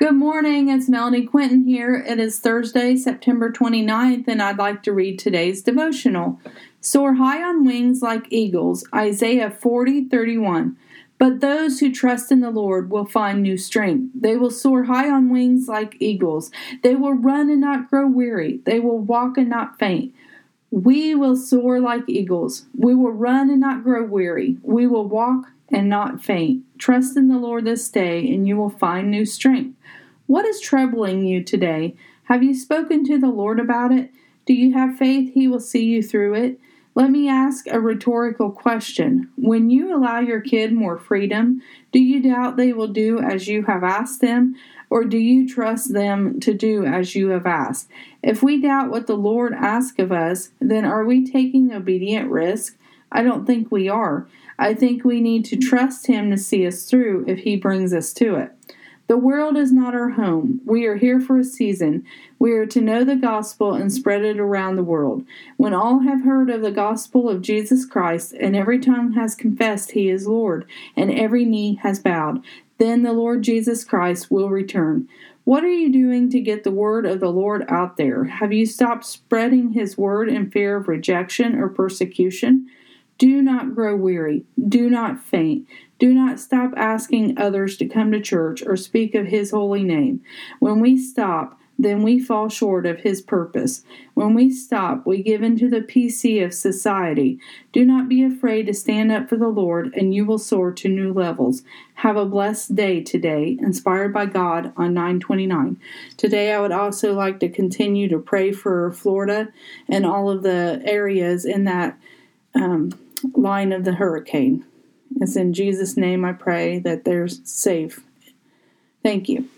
Good morning, it's Melanie Quinton here. It is Thursday, September 29th, and I'd like to read today's devotional. Soar high on wings like eagles, Isaiah 40 31. But those who trust in the Lord will find new strength. They will soar high on wings like eagles. They will run and not grow weary. They will walk and not faint. We will soar like eagles. We will run and not grow weary. We will walk and not faint. Trust in the Lord this day, and you will find new strength. What is troubling you today? Have you spoken to the Lord about it? Do you have faith He will see you through it? Let me ask a rhetorical question. When you allow your kid more freedom, do you doubt they will do as you have asked them, or do you trust them to do as you have asked? If we doubt what the Lord asks of us, then are we taking obedient risk? I don't think we are. I think we need to trust Him to see us through if He brings us to it. The world is not our home. We are here for a season. We are to know the gospel and spread it around the world. When all have heard of the gospel of Jesus Christ, and every tongue has confessed He is Lord, and every knee has bowed, then the Lord Jesus Christ will return. What are you doing to get the word of the Lord out there? Have you stopped spreading His word in fear of rejection or persecution? Do not grow weary. Do not faint. Do not stop asking others to come to church or speak of His holy name. When we stop, then we fall short of His purpose. When we stop, we give into the PC of society. Do not be afraid to stand up for the Lord, and you will soar to new levels. Have a blessed day today, inspired by God on 929. Today, I would also like to continue to pray for Florida and all of the areas in that. Um, line of the hurricane. It's in Jesus' name I pray that they're safe. Thank you.